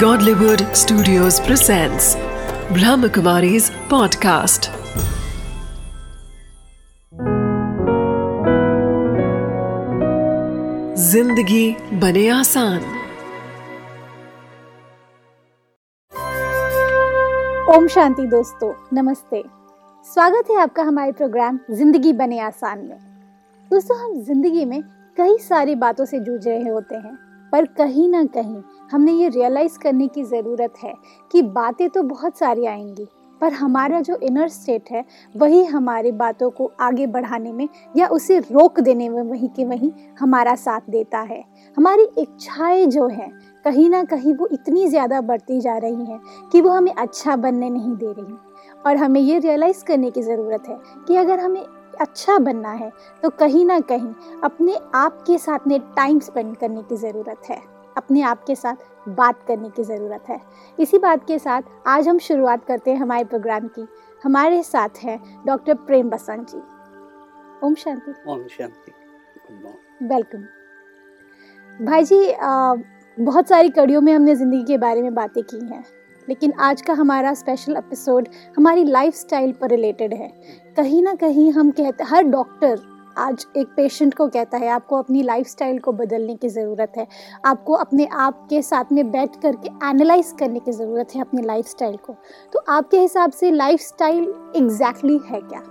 Godlywood Studios presents Brahmakumari's podcast. ज़िंदगी बने आसान। ओम शांति दोस्तों, नमस्ते। स्वागत है आपका हमारे प्रोग्राम ज़िंदगी बने आसान में। दोस्तों, हम ज़िंदगी में कई सारी बातों से जूझ रहे होते हैं, पर कहीं ना कहीं हमने ये रियलाइज़ करने की ज़रूरत है कि बातें तो बहुत सारी आएँगी, पर हमारा जो इनर स्टेट है, वही हमारी बातों को आगे बढ़ाने में या उसे रोक देने में वहीं के वहीं हमारा साथ देता है। हमारी इच्छाएँ जो हैं, कहीं ना कहीं वो इतनी ज़्यादा बढ़ती जा रही हैं कि वो हमें अच्छा बनने नहीं दे रही। और हमें ये रियलाइज़ करने की ज़रूरत है कि अगर हमें अच्छा बनना है तो कहीं ना कहीं अपने आप के साथ में टाइम स्पेंड करने की ज़रूरत है। अपने आप के साथ बात करने की ज़रूरत है। इसी बात के साथ आज हम शुरुआत करते हैं हमारे प्रोग्राम की। हमारे साथ हैं डॉक्टर प्रेम बसंत जी। ओम शांति। ओम शांति। वेलकम भाई जी आ, बहुत सारी कड़ियों में हमने ज़िंदगी के बारे में बातें की हैं लेकिन आज का हमारा स्पेशल एपिसोड हमारी लाइफस्टाइल पर रिलेटेड है। कहीं ना कहीं हम कहते हर डॉक्टर आज एक पेशेंट को कहता है, आपको अपनी लाइफस्टाइल को बदलने की ज़रूरत है। आपको अपने आप के साथ में बैठ करके एनालाइज करने की ज़रूरत है अपनी लाइफस्टाइल को। तो आपके हिसाब से लाइफस्टाइल एग्जैक्टली है क्या?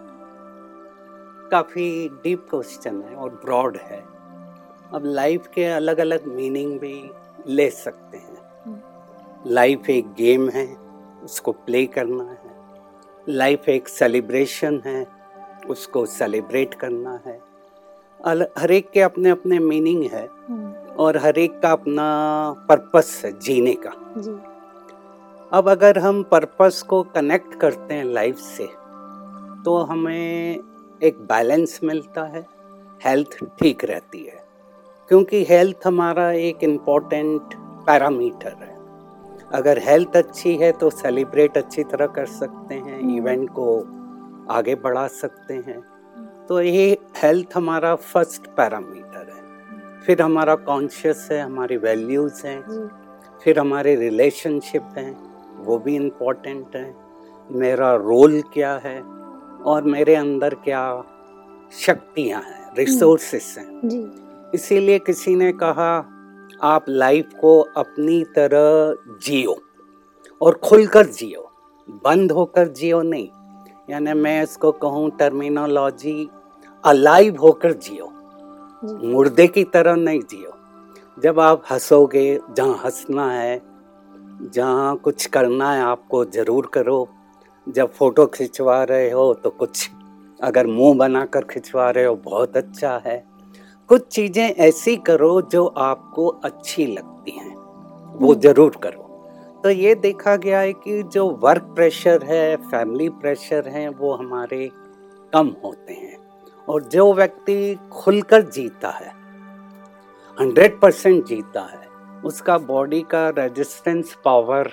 काफ़ी डीप क्वेश्चन है और ब्रॉड है। अब लाइफ के अलग अलग मीनिंग भी ले सकते हैं। लाइफ एक गेम है, उसको प्ले करना है। लाइफ एक सेलिब्रेशन है उसको सेलिब्रेट करना है हर एक के अपने अपने मीनिंग है हम्म। और हर एक का अपना पर्पस है जीने का जी। अब अगर हम पर्पस को कनेक्ट करते हैं लाइफ से तो हमें एक बैलेंस मिलता है हेल्थ ठीक रहती है क्योंकि हेल्थ हमारा एक इम्पोर्टेंट पैरामीटर है अगर हेल्थ अच्छी है तो सेलिब्रेट अच्छी तरह कर सकते हैं इवेंट हम्म। को आगे बढ़ा सकते हैं। तो ये हेल्थ हमारा फ़र्स्ट पैरामीटर है। फिर हमारा कॉन्शियस है हमारी वैल्यूज़ हैं। फिर हमारे रिलेशनशिप हैं वो भी इम्पोर्टेंट है। मेरा रोल क्या है और मेरे अंदर क्या शक्तियाँ हैं रिसोर्सेस हैं। इसीलिए किसी ने कहा आप लाइफ को अपनी तरह जियो और खुलकर जियो। बंद होकर जियो नहीं। यानी मैं इसको कहूँ टर्मिनोलॉजी अलाइव होकर जियो। मुर्दे की तरह नहीं जियो। जब आप हंसोगे जहाँ हंसना है जहाँ कुछ करना है आपको ज़रूर करो। जब फ़ोटो खिंचवा रहे हो तो कुछ अगर मुँह बनाकर खिंचवा रहे हो बहुत अच्छा है। कुछ चीज़ें ऐसी करो जो आपको अच्छी लगती हैं। वो। ज़रूर करो। तो ये देखा गया है कि जो वर्क प्रेशर है फैमिली प्रेशर है वो हमारे कम होते हैं। और जो व्यक्ति खुलकर जीता है हंड्रेड परसेंट जीता है उसका बॉडी का रेजिस्टेंस पावर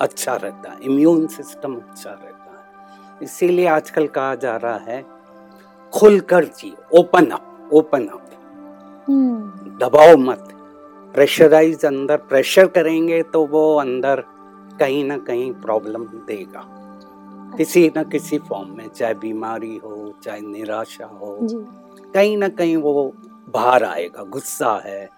अच्छा रहता है इम्यून सिस्टम अच्छा रहता है। इसीलिए आजकल कहा जा रहा है खुलकर जी ओपन अप ओपन अप दबाओ मत। प्रेशराइज अंदर प्रेशर करेंगे तो वो अंदर कहीं ना कहीं प्रॉब्लम देगा। किसी न किसी फॉर्म में चाहे बीमारी हो चाहे निराशा हो कहीं ना कहीं वो बाहर आएगा गुस्सा है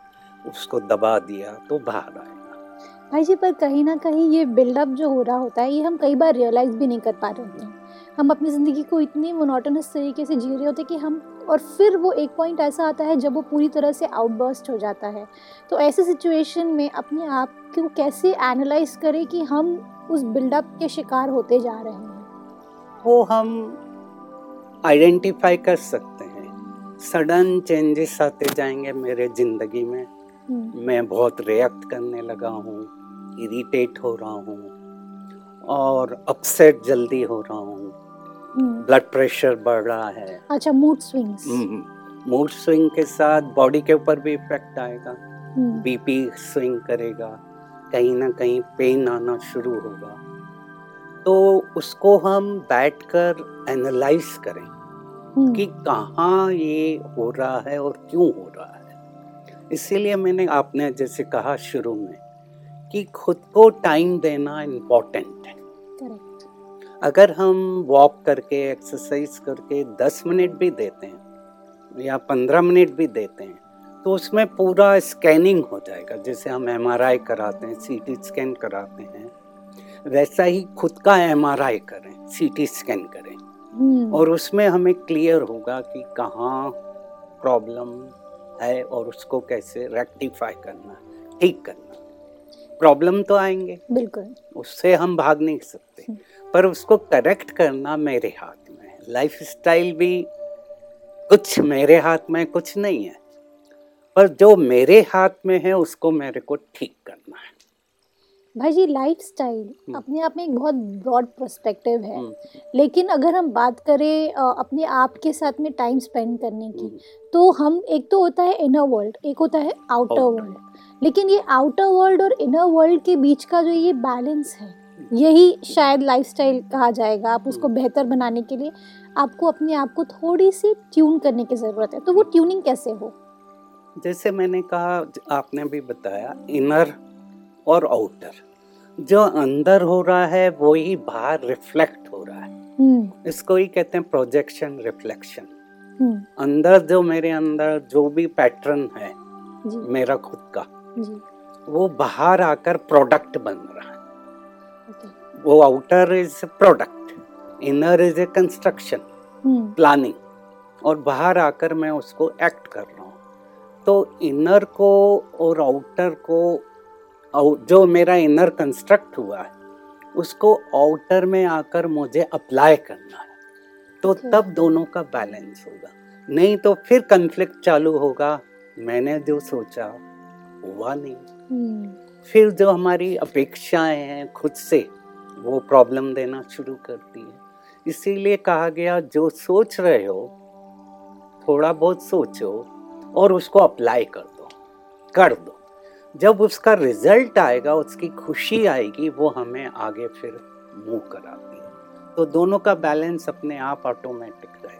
उसको दबा दिया तो बाहर आएगा। भाई जी पर कहीं ना कहीं ये बिल्डअप जो हो रहा होता है ये हम कई बार रियलाइज़ भी नहीं कर पा रहे होते। हैं हम अपनी ज़िंदगी को इतनी मोनोटनस तरीके से जी रहे होते कि हम और फिर वो एक पॉइंट ऐसा आता है जब वो पूरी तरह से आउटबर्स्ट हो जाता है। तो ऐसे सिचुएशन में अपने आप को कैसे एनालाइज करें कि हम उस बिल्डअप के शिकार होते जा रहे हैं? वो हम आइडेंटिफाई कर सकते हैं। सडन चेंजेस आते जाएँगे मेरे ज़िंदगी में। हम्म। मैं बहुत रिएक्ट करने लगा हूँ इरिटेट हो रहा हूँ। और अपसेट जल्दी हो रहा हूँ। ब्लड। प्रेशर बढ़ रहा है। अच्छा मूड स्विंग्स मूड स्विंग के साथ बॉडी के ऊपर भी इफ़ेक्ट आएगा। बीपी हम्म। स्विंग करेगा। कहीं ना कहीं पेन आना शुरू होगा। तो उसको हम बैठकर एनालाइज करें हम्म। कि कहाँ ये हो रहा है और क्यों हो रहा है। इसीलिए मैंने आपने जैसे कहा शुरू में कि खुद को टाइम देना इम्पोर्टेंट है। करेक्ट। अगर हम वॉक करके एक्सरसाइज करके 10 मिनट भी देते हैं या 15 मिनट भी देते हैं तो उसमें पूरा स्कैनिंग हो जाएगा। जैसे हम एमआरआई कराते हैं सी टी स्कैन कराते हैं वैसा ही खुद का एमआरआई करें सी टी स्कैन करें। हम्म, और उसमें हमें क्लियर होगा कि कहाँ प्रॉब्लम है और उसको कैसे रेक्टिफाई करना ठीक करना प्रॉब्लम तो आएँगे। बिल्कुल। उससे हम भाग नहीं सकते। पर उसको करेक्ट करना मेरे हाथ में है। लाइफ स्टाइल भी कुछ मेरे हाथ में कुछ नहीं है। पर जो मेरे हाथ में है उसको मेरे को ठीक करना है। भाई जी लाइफ स्टाइल हम्म। अपने आप में एक बहुत ब्रॉड पर्सपेक्टिव है। हम्म, लेकिन अगर हम बात करें अपने आप के साथ में टाइम स्पेंड करने की हम्म, तो हम एक तो होता है इनर वर्ल्ड एक होता है आउटर वर्ल्ड लेकिन ये आउटर वर्ल्ड और इनर वर्ल्ड के बीच का जो ये बैलेंस है यही शायद लाइफस्टाइल कहा जाएगा आप उसको। बेहतर बनाने के लिए। आपको अपने आप को थोड़ी सी ट्यून करने की ज़रूरत है। तो वो ट्यूनिंग कैसे हो? जैसे मैंने कहा आपने भी बताया इनर और आउटर जो अंदर हो रहा है वो ही बाहर रिफ्लेक्ट हो रहा है। हम्म। इसको ही कहते हैं प्रोजेक्शन रिफ्लेक्शन हम्म। अंदर जो मेरे अंदर जो भी पैटर्न है जी। मेरा खुद का जी। वो बाहर आकर प्रोडक्ट बन रहा है। वो outer is product inner is a construction planning और बाहर आकर मैं उसको एक्ट कर रहा हूँ। तो इनर को और आउटर को जो मेरा इनर कंस्ट्रक्ट हुआ है उसको आउटर में आकर मुझे अप्लाई करना है। तो तब दोनों का बैलेंस होगा। नहीं तो फिर कन्फ्लिक्ट चालू होगा। मैंने जो सोचा हुआ नहीं। हम्म। फिर जो हमारी अपेक्षाएँ हैं खुद से वो प्रॉब्लम देना शुरू करती है। इसीलिए कहा गया जो सोच रहे हो थोड़ा बहुत सोचो और उसको अप्लाई कर दो। कर दो। जब उसका रिज़ल्ट आएगा उसकी खुशी आएगी वो हमें आगे फिर मूव कराती है। तो दोनों का बैलेंस अपने आप ऑटोमेटिक रहेगा।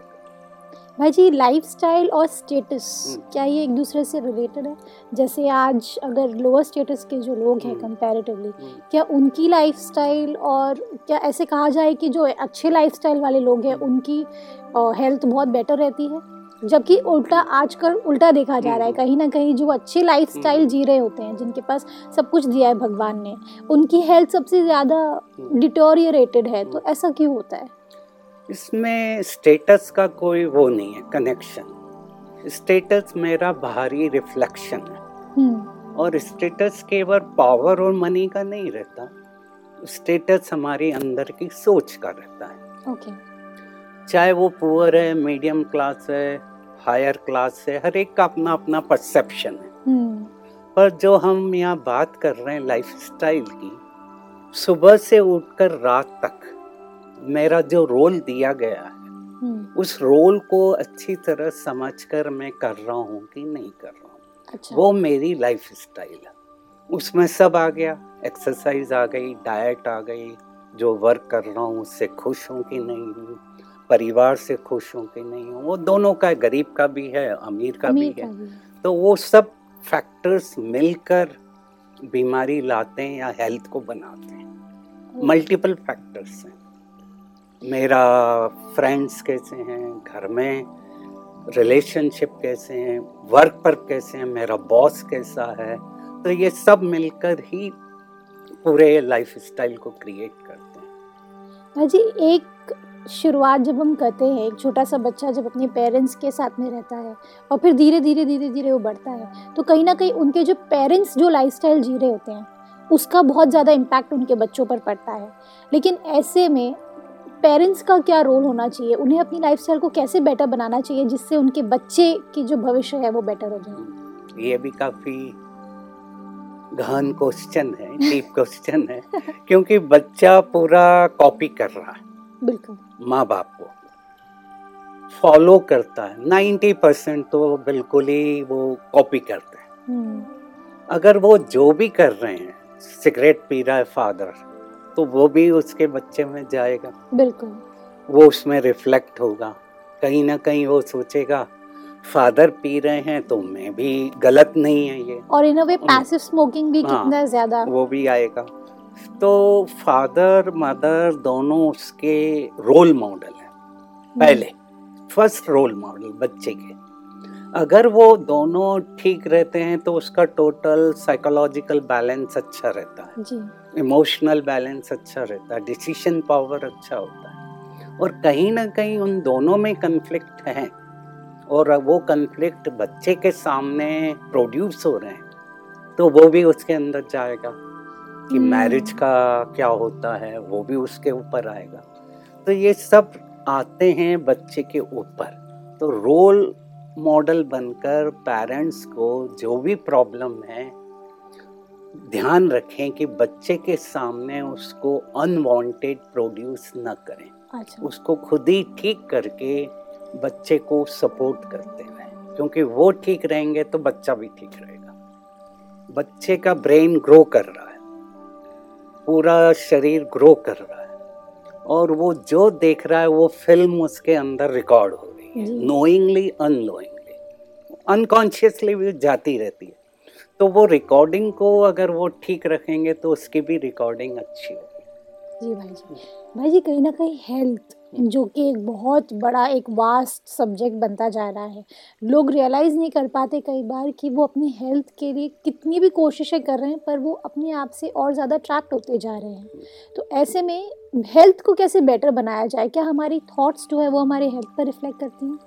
भाई जी लाइफस्टाइल और स्टेटस हम्म। क्या ये एक दूसरे से रिलेटेड है? जैसे आज अगर लोअर स्टेटस के जो लोग हैं हम्म। कंपैरेटिवली हम्म, क्या उनकी लाइफस्टाइल और क्या ऐसे कहा जाए कि जो अच्छे लाइफस्टाइल वाले लोग हैं उनकी हेल्थ बहुत बेटर रहती है? जबकि उल्टा आजकल उल्टा देखा जा रहा है। हम्म। कहीं ना कहीं जो अच्छे लाइफस्टाइल हम्म। जी रहे होते हैं जिनके पास सब कुछ दिया है भगवान ने उनकी हेल्थ सबसे ज़्यादा हम्म। डिटोरिएटेड है तो ऐसा क्यों होता है? इसमें स्टेटस का कोई वो नहीं है कनेक्शन स्टेटस मेरा बाहरी रिफ्लेक्शन है। हम्म। और स्टेटस केवल पावर और मनी का नहीं रहता स्टेटस हमारे अंदर की सोच का रहता है। ओके चाहे वो पुअर है मीडियम क्लास है हायर क्लास से हर एक का अपना अपना परसेप्शन है। हम्म। पर जो हम यहाँ बात कर रहे हैं लाइफ स्टाइल की सुबह से उठकर रात तक मेरा जो रोल दिया गया है हम्म। उस रोल को अच्छी तरह समझकर मैं कर रहा हूँ कि नहीं कर रहा हूँ। अच्छा। वो मेरी लाइफ स्टाइल है। उसमें सब आ गया। एक्सरसाइज आ गई डाइट आ गई जो वर्क कर रहा हूँ उससे खुश हूँ कि नहीं हूँ। परिवार से खुश हूँ कि नहीं हूँ। वो दोनों का गरीब का भी है अमीर का अमीर भी अमीर है भी तो वो सब फैक्टर्स मिलकर बीमारी लाते हैं या हेल्थ को बनाते हैं। मल्टीपल फैक्टर्स हैं। मेरा फ्रेंड्स कैसे हैं घर में रिलेशनशिप कैसे हैं वर्क पर कैसे हैं मेरा बॉस कैसा है? तो ये सब मिलकर ही पूरे लाइफ स्टाइल को क्रिएट करते हैं। जी एक शुरुआत जब हम करते हैं, एक छोटा सा बच्चा जब अपने पेरेंट्स के साथ में रहता है और फिर धीरे धीरे धीरे धीरे वो बढ़ता है तो कहीं ना कहीं उनके जो पेरेंट्स जो लाइफस्टाइल जी रहे होते हैं, उसका बहुत ज़्यादा इम्पैक्ट उनके बच्चों पर पड़ता है। लेकिन ऐसे में पेरेंट्स का क्या रोल होना चाहिए? उन्हें अपनी लाइफस्टाइल को कैसे बेटर बनाना चाहिए जिससे उनके बच्चे की जो भविष्य है वो बेटर हो जाए? ये भी काफ़ी गहन क्वेश्चन है डीप क्वेश्चन है, क्योंकि बच्चा पूरा कॉपी कर रहा है। बिल्कुल। माँ बाप को। फॉलो करता है। नाइन्टी परसेंट तो बिल्कुल ही वो कॉपी करते हैं। हम्म, अगर वो जो भी कर रहे हैं सिगरेट पी रहा है फादर तो वो भी उसके बच्चे में जाएगा। बिल्कुल। वो उसमें रिफ्लेक्ट होगा। कहीं ना कहीं वो सोचेगा फादर पी रहे हैं तो मैं भी गलत नहीं है ये। और इन वे पैसिव स्मोकिंग भी हाँ, कितना ज़्यादा वो भी आएगा। तो फादर मदर दोनों उसके रोल मॉडल हैं पहले फ़र्स्ट रोल मॉडल बच्चे के। अगर वो दोनों ठीक रहते हैं तो उसका टोटल साइकोलॉजिकल बैलेंस अच्छा रहता है। इमोशनल बैलेंस अच्छा रहता है डिसीशन पावर अच्छा होता है। और कहीं ना कहीं उन दोनों में कन्फ्लिक्ट है और वो कन्फ्लिक्ट बच्चे के सामने प्रोड्यूस हो रहे हैं तो वो भी उसके अंदर जाएगा। कि हम्म। मैरिज का क्या होता है वो भी उसके ऊपर आएगा। तो ये सब आते हैं बच्चे के ऊपर। तो रोल मॉडल बनकर पेरेंट्स को जो भी प्रॉब्लम है ध्यान रखें कि बच्चे के सामने उसको अनवांटेड प्रोड्यूस न करें। अच्छा। उसको खुद ही ठीक करके बच्चे को सपोर्ट करते रहें। क्योंकि वो ठीक रहेंगे तो बच्चा भी ठीक रहेगा। बच्चे का ब्रेन ग्रो कर रहा है। पूरा शरीर ग्रो कर रहा है। और वो जो देख रहा है वो फ़िल्म उसके अंदर रिकॉर्ड हो रही है। नोइंगली अनोइंगली अनकॉन्शियसली भी जाती रहती है। तो वो रिकॉर्डिंग को अगर वो ठीक रखेंगे तो उसकी भी रिकॉर्डिंग अच्छी होगी। जी भाई जी भाई जी कहीं ना कहीं हेल्थ जो कि एक बहुत बड़ा एक वास्ट सब्जेक्ट बनता जा रहा है। लोग रियलाइज़ नहीं कर पाते कई बार कि वो अपनी हेल्थ के लिए कितनी भी कोशिशें कर रहे हैं पर वो अपने आप से और ज़्यादा ट्रैक्ट होते जा रहे हैं। तो ऐसे में हेल्थ को कैसे बेटर बनाया जाए? क्या हमारी थॉट्स जो है वो हमारे हेल्थ पर रिफ्लेक्ट करती हैं?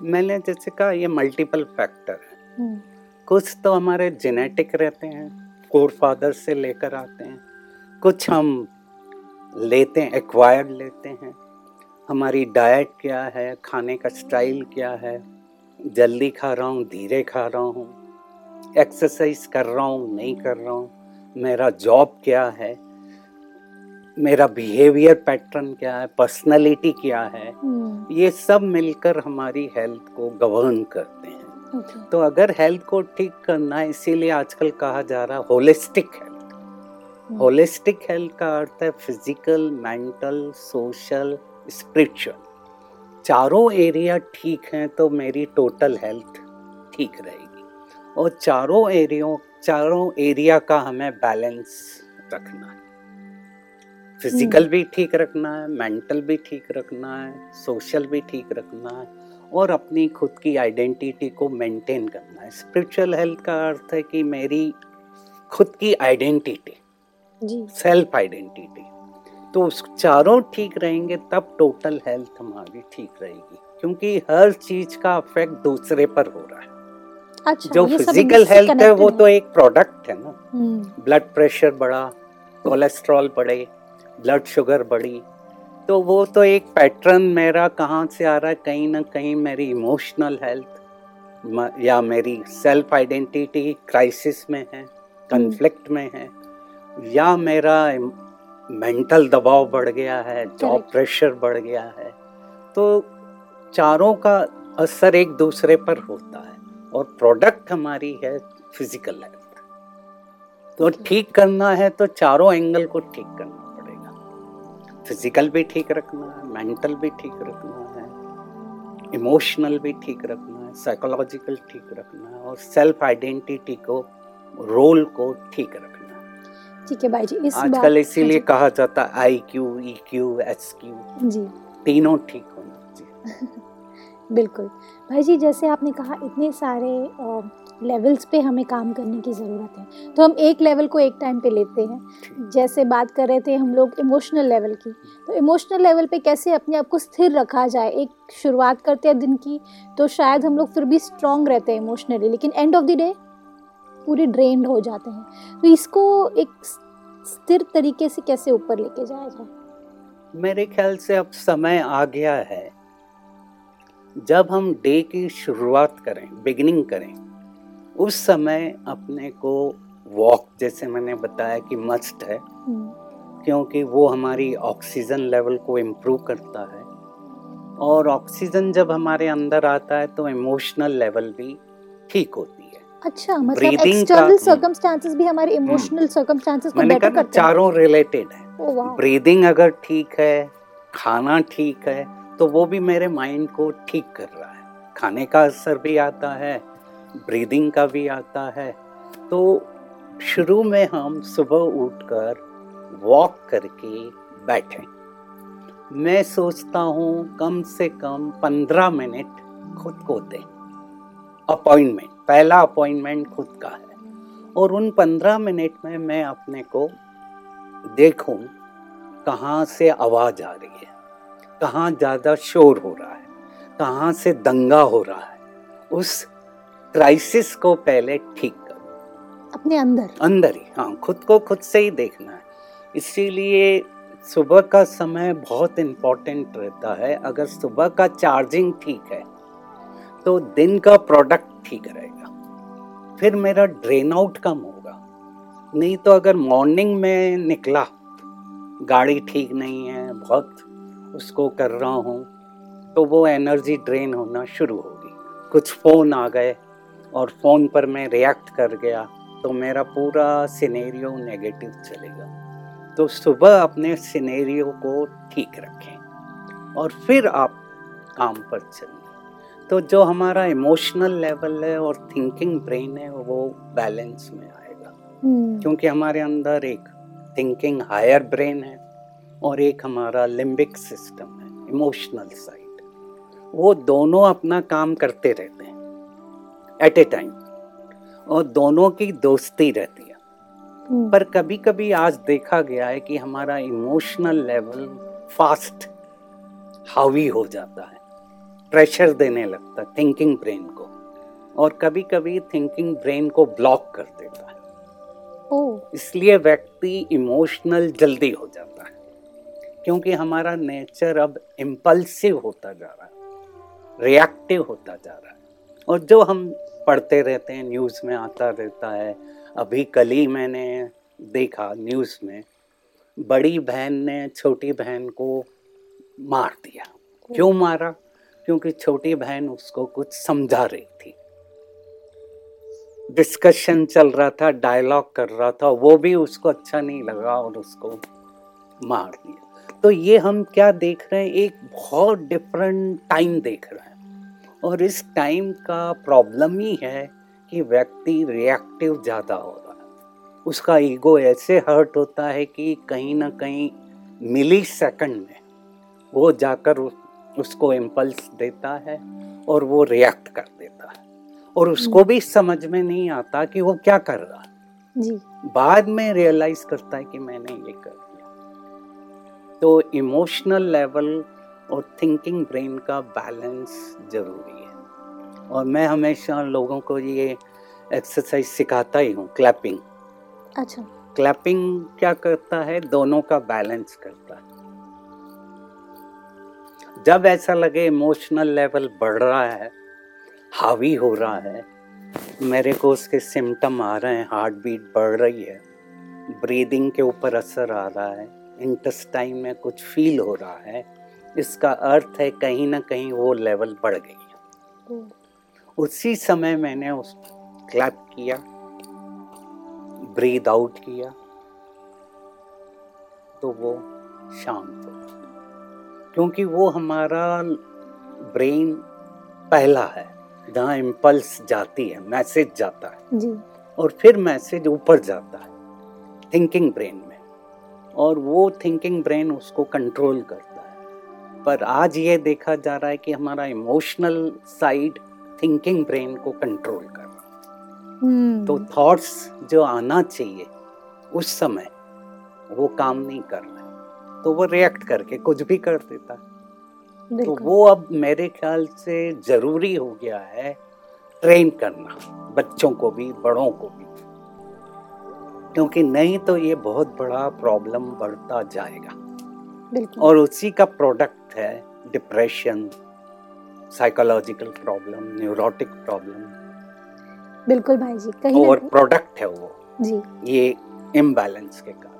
मैंने जैसे कहा ये मल्टीपल फैक्टर है। हम्म, कुछ तो हमारे जेनेटिक रहते हैं फोर फादर से लेकर आते हैं। कुछ हम लेते हैं एक्वायर्ड लेते हैं। हमारी डाइट क्या है? खाने का स्टाइल क्या है? जल्दी खा रहा हूँ धीरे खा रहा हूँ। एक्सरसाइज कर रहा हूँ नहीं कर रहा हूँ। मेरा जॉब क्या है? मेरा बिहेवियर पैटर्न क्या है? पर्सनालिटी क्या है? हम्म, ये सब मिलकर हमारी हेल्थ को गवर्न करते हैं। ओके तो अगर हेल्थ को ठीक करना है इसीलिए आजकल कहा जा रहा है होलिस्टिक हेल्थ होलिस्टिक हेल्थ का अर्थ है फ़िज़िकल मेंटल सोशल स्पिरिचुअल चारों एरिया ठीक हैं तो मेरी टोटल हेल्थ ठीक रहेगी। और चारों एरियो चारों एरिया का हमें बैलेंस रखना है। फ़िज़िकल भी ठीक रखना है मेंटल भी ठीक रखना है सोशल भी ठीक रखना है और अपनी खुद की आइडेंटिटी को मेंटेन करना है। स्पिरिचुअल हेल्थ का अर्थ है कि मेरी खुद की आइडेंटिटी सेल्फ आइडेंटिटी तो उस चारों ठीक रहेंगे तब टोटल हेल्थ हमारी ठीक रहेगी क्योंकि हर चीज़ का अफेक्ट दूसरे पर हो रहा है। अच्छा जो फ़िज़िकल हेल्थ है वो तो एक प्रोडक्ट है ना। हम्म, ब्लड प्रेशर बढ़ा कोलेस्ट्रॉल बढ़े ब्लड शुगर बढ़ी तो वो तो एक पैटर्न मेरा कहाँ से आ रहा है कहीं ना कहीं मेरी इमोशनल हेल्थ या मेरी सेल्फ आइडेंटिटी क्राइसिस में है कन्फ्लिक्ट में है या मेरा मेंटल दबाव बढ़ गया है जॉब प्रेशर बढ़ गया है। तो चारों का असर एक दूसरे पर होता है और प्रोडक्ट हमारी है फ़िज़िकल हेल्थ तो ठीक करना है तो चारों एंगल को ठीक करना पड़ेगा। फ़िज़िकल भी ठीक रखना है मेंटल भी ठीक रखना है इमोशनल भी ठीक रखना है साइकोलॉजिकल ठीक रखना है और सेल्फ आइडेंटिटी को रोल को ठीक रखना है। ठीक है भाई जी। इस आजकल इसीलिए कहा जाता है I Q E Q S Q जी। तीनों ठीक होना चाहिए। बिल्कुल। भाई जी जैसे आपने कहा इतने सारे लेवल्स पे हमें काम करने की ज़रूरत है। तो हम एक लेवल को एक टाइम पे लेते हैं। जैसे बात कर रहे थे हम लोग इमोशनल लेवल की तो इमोशनल लेवल पे कैसे अपने आप को स्थिर रखा जाए? एक शुरुआत करते हैं दिन की तो शायद हम लोग फिर भी स्ट्रांग रहते हैं इमोशनली लेकिन एंड ऑफ़ द डे पूरे ड्रेन्ड हो जाते हैं। तो इसको एक स्थिर तरीके से कैसे ऊपर लेके जाया जाए? मेरे ख्याल से अब समय आ गया है। जब हम डे की शुरुआत करें बिगनिंग करें उस समय अपने को वॉक जैसे मैंने बताया कि मस्ट है हम्म, क्योंकि वो हमारी ऑक्सीजन लेवल को इम्प्रूव करता है। और ऑक्सीजन जब हमारे अंदर आता है तो इमोशनल लेवल भी ठीक होती है अच्छा मतलब एक्सटर्नल हम्म। सर्कमस्टांसेस भी हमारे इमोशनल सर्कमस्टांसेस को बेटर करते हैं। चारों रिलेटेड है। ब्रीदिंग अगर ठीक है खाना ठीक है तो वो भी मेरे माइंड को ठीक कर रहा है। खाने का असर भी आता है ब्रीदिंग का भी आता है। तो शुरू में हम सुबह उठकर वॉक करके बैठें। मैं सोचता हूँ कम से कम पंद्रह मिनट खुद को दें। अपॉइंटमेंट पहला अपॉइंटमेंट खुद का है। और उन पंद्रह मिनट में मैं अपने को देखूँ कहाँ से आवाज़ आ रही है कहाँ ज़्यादा शोर हो रहा है कहाँ से दंगा हो रहा है उस क्राइसिस को पहले ठीक करो। अपने अंदर? अंदर ही हाँ खुद को खुद से ही देखना है। इसीलिए सुबह का समय बहुत इम्पोर्टेंट रहता है। अगर सुबह का चार्जिंग ठीक है तो दिन का प्रोडक्ट ठीक रहेगा। फिर मेरा ड्रेन आउट कम होगा। नहीं तो अगर मॉर्निंग में निकला, गाड़ी ठीक नहीं है, बहुत उसको कर रहा हूँ तो वो एनर्जी ड्रेन होना शुरू होगी। कुछ फ़ोन आ गए और फ़ोन पर मैं रिएक्ट कर गया तो मेरा पूरा सिनेरियो नेगेटिव चलेगा। तो सुबह अपने सिनेरियो को ठीक रखें और फिर आप काम पर चलें। तो जो हमारा इमोशनल लेवल है और थिंकिंग ब्रेन है वो बैलेंस में आएगा। हम्म, क्योंकि हमारे अंदर एक थिंकिंग हायर ब्रेन है और एक हमारा लिम्बिक सिस्टम है इमोशनल साइड वो दोनों अपना काम करते रहते हैं एट ए टाइम और दोनों की दोस्ती रहती है। हम्म, पर कभी कभी आज देखा गया है कि हमारा इमोशनल लेवल फास्ट हावी हो जाता है। प्रेशर देने लगता है थिंकिंग ब्रेन को। और कभी कभी थिंकिंग ब्रेन को ब्लॉक कर देता है। ओ इसलिए व्यक्ति इमोशनल जल्दी हो जाता है। क्योंकि हमारा नेचर अब इम्पल्सिव होता जा रहा है। रिएक्टिव होता जा रहा है। और जो हम पढ़ते रहते हैं न्यूज़ में आता रहता है अभी कल ही मैंने देखा न्यूज़ में बड़ी बहन ने छोटी बहन को मार दिया। क्यों मारा? क्योंकि छोटी बहन उसको कुछ समझा रही थी। डिस्कशन चल रहा था डायलॉग कर रहा था वो भी उसको अच्छा नहीं लगा और उसको मार दिया। तो ये हम क्या देख रहे हैं? एक बहुत डिफरेंट टाइम देख रहे हैं। और इस टाइम का प्रॉब्लम ही है कि व्यक्ति रिएक्टिव ज़्यादा हो रहा है। उसका ईगो ऐसे हर्ट होता है कि कहीं ना कहीं मिली सेकंड में वो जाकर उस, उसको इम्पल्स देता है और वो रिएक्ट कर देता है। और उसको भी समझ में नहीं आता कि वो क्या कर रहा है। जी। बाद में रियलाइज़ करता है कि मैंने ये कर दिया। तो इमोशनल लेवल और थिंकिंग ब्रेन का बैलेंस ज़रूरी है। और मैं हमेशा लोगों को ये एक्सरसाइज सिखाता ही हूँ क्लैपिंग अच्छा। क्लैपिंग क्या करता है? दोनों का बैलेंस करता है। जब ऐसा लगे इमोशनल लेवल बढ़ रहा है, हावी हो रहा है, मेरे को उसके सिम्टम आ रहे हैं हार्ट बीट बढ़ रही है ब्रीदिंग के ऊपर असर आ रहा है इंटेस्टाइन में कुछ फील हो रहा है, इसका अर्थ है कहीं ना कहीं वो लेवल बढ़ गई है। उसी समय मैंने उस क्लैप किया ब्रीद आउट किया तो वो शांत हो क्योंकि वो हमारा ब्रेन पहला है जहाँ इम्पल्स जाती है मैसेज जाता है। जी। और फिर मैसेज ऊपर जाता है थिंकिंग ब्रेन में। और वो थिंकिंग ब्रेन उसको कंट्रोल करता है। पर आज ये देखा जा रहा है कि हमारा इमोशनल साइड थिंकिंग ब्रेन को कंट्रोल कर रहा है। हम्म, तो थॉट्स जो आना चाहिए उस समय वो काम नहीं कर रहे। तो वो रिएक्ट करके कुछ भी कर देता। है तो वो अब मेरे ख्याल से ज़रूरी हो गया है ट्रेन करना बच्चों को भी बड़ों को भी। क्योंकि नहीं तो ये बहुत बड़ा प्रॉब्लम बढ़ता जाएगा। और उसी का प्रोडक्ट है depression psychological problem neurotic problem बिल्कुल भाई जी कहीं और प्रोडक्ट है वो। जी। ये इम्बैलेंस के कारण।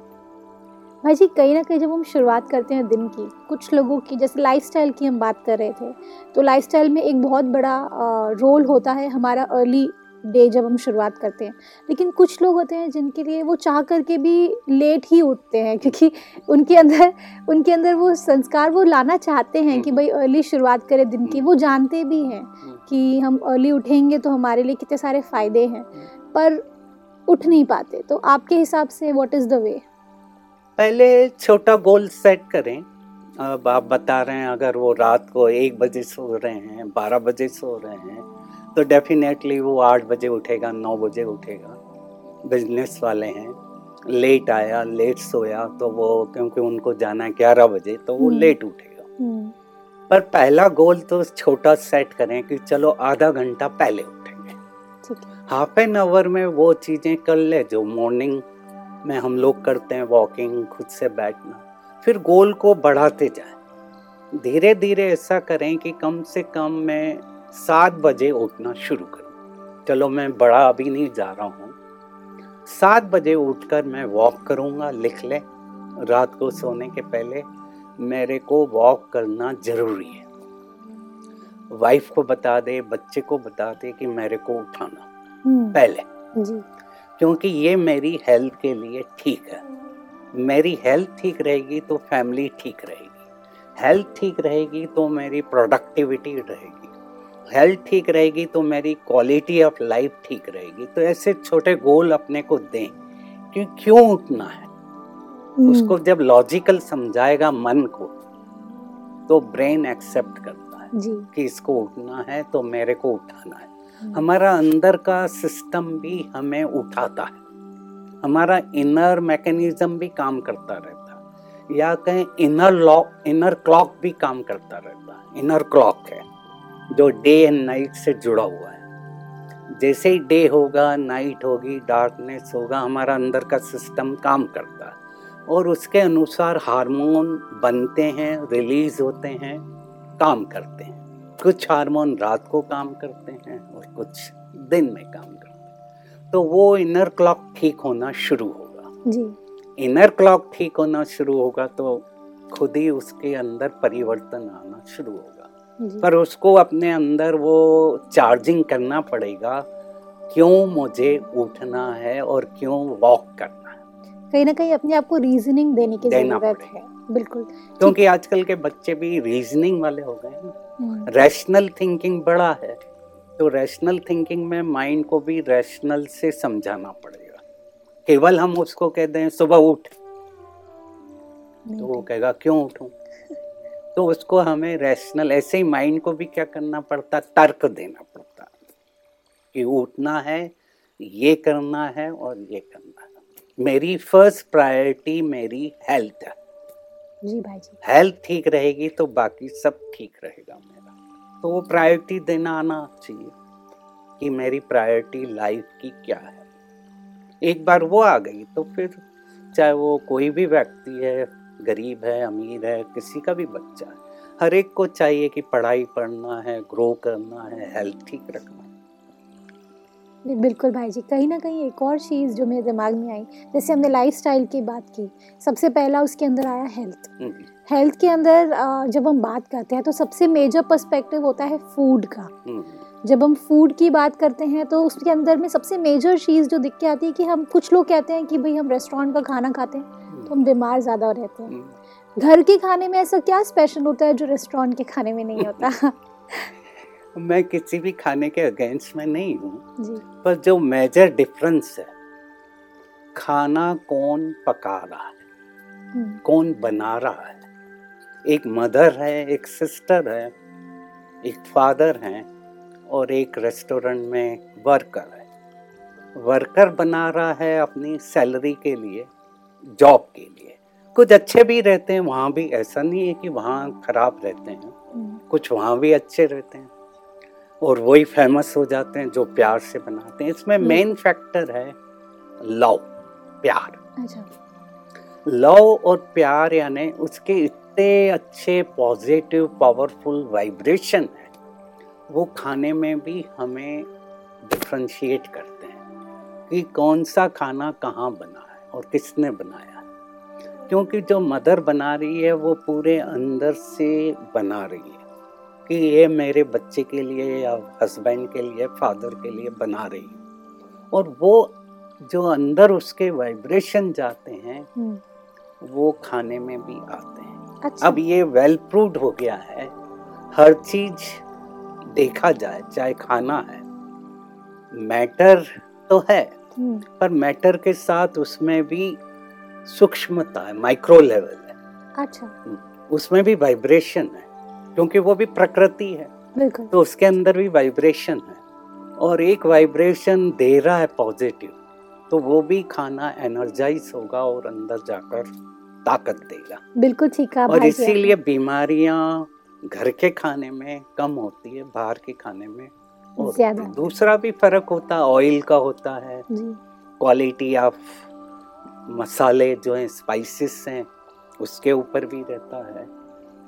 भाई जी, कहीं ना कहीं जब हम शुरुआत करते हैं दिन की, कुछ लोगों की, जैसे लाइफस्टाइल की हम बात कर रहे थे तो लाइफस्टाइल में एक बहुत बड़ा रोल होता है हमारा अर्ली डे जब हम शुरुआत करते हैं। लेकिन कुछ लोग होते हैं जिनके लिए वो चाह करके भी लेट ही उठते हैं, क्योंकि उनके अंदर उनके अंदर वो संस्कार वो लाना चाहते हैं कि भाई अर्ली शुरुआत करें दिन की। वो जानते भी हैं कि हम अर्ली उठेंगे तो हमारे लिए कितने सारे फ़ायदे हैं, पर उठ नहीं पाते। तो आपके हिसाब से व्हाट इज़ द वे पहले छोटा गोल सेट करें। अब आप बता रहे हैं अगर वो रात को एक बजे सो रहे हैं बारह बजे सो रहे हैं तो डेफिनेटली वो आठ बजे उठेगा नौ बजे उठेगा। बिज़नेस वाले हैं। लेट आया लेट सोया तो वो क्योंकि उनको जाना है ग्यारह बजे तो वो हम्म। लेट उठेगा। पर पहला गोल तो छोटा सेट करें कि चलो आधा घंटा पहले उठेंगे। हाफ़ एन आवर में वो चीज़ें कर ले जो मॉर्निंग में हम लोग करते हैं वॉकिंग खुद से बैठना। फिर गोल को बढ़ाते जाएँ। धीरे धीरे ऐसा करें कि कम से कम मैं सात बजे उठना शुरू करूँ। चलो मैं बड़ा अभी नहीं जा रहा हूँ। सात बजे उठकर मैं वॉक करूँगा लिख ले। रात को सोने के पहले मेरे को वॉक करना ज़रूरी है। वाइफ को बता दे बच्चे को बता दे कि मेरे को उठाना। हम्म, पहले। जी। क्योंकि ये मेरी हेल्थ के लिए ठीक है। मेरी हेल्थ ठीक रहेगी तो फैमिली ठीक रहेगी। हेल्थ ठीक रहेगी तो मेरी प्रोडक्टिविटी रहेगी। हेल्थ ठीक रहेगी तो मेरी क्वालिटी ऑफ़ लाइफ ठीक रहेगी। तो ऐसे छोटे गोल अपने को दें कि क्यों उठना है? हम्म, उसको जब लॉजिकल समझाएगा मन को तो ब्रेन एक्सेप्ट करता है जी। कि इसको उठना है तो मेरे को उठाना है। हमारा अंदर का सिस्टम भी हमें उठाता है। हमारा इनर मैकेनिज्म भी काम करता रहता है। या कहें इनर लॉक इनर क्लॉक भी काम करता रहता है। इनर क्लॉक है, जो डे एंड नाइट से जुड़ा हुआ है। जैसे ही डे होगा नाइट होगी डार्कनेस होगा, हमारा अंदर का सिस्टम काम करता है। और उसके अनुसार हार्मोन बनते हैं रिलीज़ होते हैं, काम करते हैं। कुछ हार्मोन रात को काम करते हैं और कुछ दिन में काम करते हैं। तो वो इनर क्लॉक ठीक होना शुरू होगा। जी। इनर क्लॉक ठीक होना शुरू होगा तो खुद ही उसके अंदर परिवर्तन आना शुरू होगा। पर उसको अपने अंदर वो चार्जिंग करना पड़ेगा क्यों मुझे उठना है और क्यों वॉक करना है। कहीं ना कहीं अपने आप को रीजनिंग देने की ज़रूरत है। बिल्कुल। क्योंकि आजकल के बच्चे भी रीजनिंग वाले हो गए हैं। हम्म, रैशनल थिंकिंग बड़ा है तो रैशनल थिंकिंग में माइंड को भी रैशनल से समझाना पड़ेगा। केवल हम उसको कह दें सुबह उठ। तो वो कहेगा क्यों उठूं? तो उसको हमें रैशनल ऐसे ही माइंड को भी क्या करना पड़ता? तर्क देना पड़ता। कि उठना है ये करना है और ये करना है। मेरी फ़र्स्ट प्रायोरिटी मेरी हेल्थ है। जी भाई जी हेल्थ ठीक रहेगी तो बाकी सब ठीक रहेगा मेरा। तो वो प्रायोरिटी देना आना चाहिए कि मेरी प्रायोरिटी लाइफ की क्या है। एक बार वो आ गई तो फिर चाहे वो कोई भी व्यक्ति है, गरीब है, अमीर है, किसी का भी बच्चा है, हर एक को चाहिए कि पढ़ाई पढ़ना है ग्रो करना है हेल्थ ठीक रखना बिल्कुल भाई जी। कहीं ना कहीं एक और चीज़ जो मेरे दिमाग में आई जैसे हमने लाइफस्टाइल की बात की सबसे पहला उसके अंदर आया हेल्थ हेल्थ के अंदर जब हम बात करते हैं तो सबसे मेजर पर्सपेक्टिव होता है फ़ूड का। हम्म, जब हम फ़ूड की बात करते हैं तो उसके अंदर में सबसे मेजर चीज़ जो दिख के आती है कि हम कुछ लोग कहते हैं कि भाई हम रेस्टोरेंट का खाना खाते हैं तो हम बीमार ज़्यादा रहते हैं। घर के खाने में ऐसा क्या स्पेशल होता है जो रेस्टोरेंट के खाने में नहीं होता? मैं किसी भी खाने के अगेंस्ट में नहीं हूँ। पर जो मेजर डिफरेंस है खाना कौन पका रहा है? हम्म, कौन बना रहा है? एक मदर है एक सिस्टर है एक फादर है और एक रेस्टोरेंट में वर्कर है। वर्कर बना रहा है अपनी सैलरी के लिए जॉब के लिए। कुछ अच्छे भी रहते हैं वहाँ भी ऐसा नहीं है कि वहाँ खराब रहते हैं। हम्म, कुछ वहाँ भी अच्छे रहते हैं। और वही फ़ेमस हो जाते हैं जो प्यार से बनाते हैं। इसमें हम्म। मेन फैक्टर है लव प्यार। अच्छा। लव और प्यार यानी उसके इतने अच्छे पॉजिटिव पावरफुल वाइब्रेशन है वो खाने में भी हमें डिफ्रेंशिएट करते हैं कि कौन सा खाना कहाँ बना है और किसने बनाया है। क्योंकि जो मदर बना रही है वो पूरे अंदर से बना रही है। कि ये मेरे बच्चे के लिए या हस्बैंड के लिए फादर के लिए बना रही है। और वो जो अंदर उसके वाइब्रेशन जाते हैं हम्म, वो खाने में भी आते हैं। अच्छा। अब ये वेल प्रूव्ड हो गया है हर चीज़ देखा जाए चाहे खाना है मैटर तो है हम्म, पर मैटर के साथ उसमें भी सूक्ष्मता है माइक्रो लेवल है। अच्छा। उसमें भी वाइब्रेशन है। क्योंकि वो भी प्रकृति है। तो उसके अंदर भी वाइब्रेशन है। और एक वाइब्रेशन दे रहा है पॉजिटिव तो वो भी खाना एनर्जाइज होगा और अंदर जाकर ताकत देगा। बिल्कुल ठीक कहा और इसीलिए बीमारियाँ घर के खाने में कम होती है बाहर के खाने में और ज़्यादा। दूसरा भी फ़र्क होता है ऑयल का होता है। क्वालिटी ऑफ़ मसाले जो हैं स्पाइसेस हैं उसके ऊपर भी रहता है।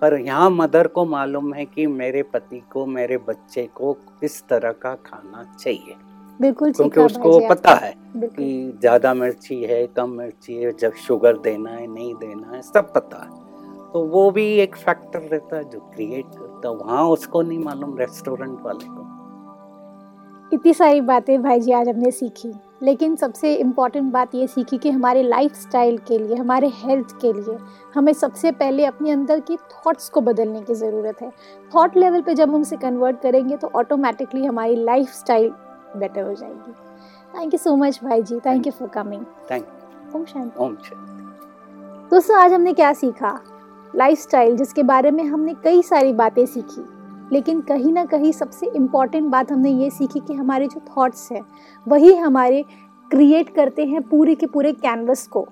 पर यहाँ मदर को मालूम है कि मेरे पति को मेरे बच्चे को किस तरह का खाना चाहिए। बिल्कुल क्योंकि उसको पता है कि ज़्यादा मिर्ची है कम मिर्ची है जब शुगर देना है नहीं देना है सब पता है। तो वो भी एक फैक्टर रहता है जो क्रिएट करता है। वहाँ उसको नहीं मालूम रेस्टोरेंट वाले को। इतनी सारी बातें भाई जी आज हमने सीखी। लेकिन सबसे इंपॉर्टेंट बात ये सीखी कि हमारे लाइफ स्टाइल के लिए हमारे हेल्थ के लिए हमें सबसे पहले अपने अंदर की थॉट्स को बदलने की ज़रूरत है। थॉट लेवल पे जब हम उसे कन्वर्ट करेंगे तो ऑटोमेटिकली हमारी लाइफ स्टाइल बेटर हो जाएगी। थैंक यू सो मच भाई जी thank you for coming thank Om Shanti. Om Shanti. दोस्तों आज हमने क्या सीखा? लाइफस्टाइल जिसके बारे में हमने कई सारी बातें सीखी। लेकिन कहीं ना कहीं सबसे इंपॉर्टेंट बात हमने ये सीखी कि हमारे जो थॉट्स हैं, वही हमारे क्रिएट करते हैं पूरे के पूरे कैनवस को।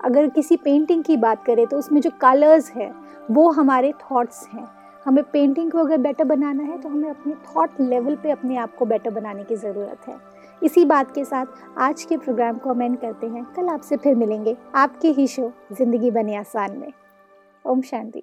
अगर किसी पेंटिंग की बात करें तो उसमें जो कलर्स हैं, वो हमारे थॉट्स हैं। हमें पेंटिंग को अगर बेटर बनाना है तो हमें अपने थॉट लेवल पे अपने आप को बेटर बनाने की ज़रूरत है। इसी बात के साथ आज के प्रोग्राम को हम एंड करते हैं। कल आपसे फिर मिलेंगे। आपके ही शो, ज़िंदगी बने आसान में। ओम शांति।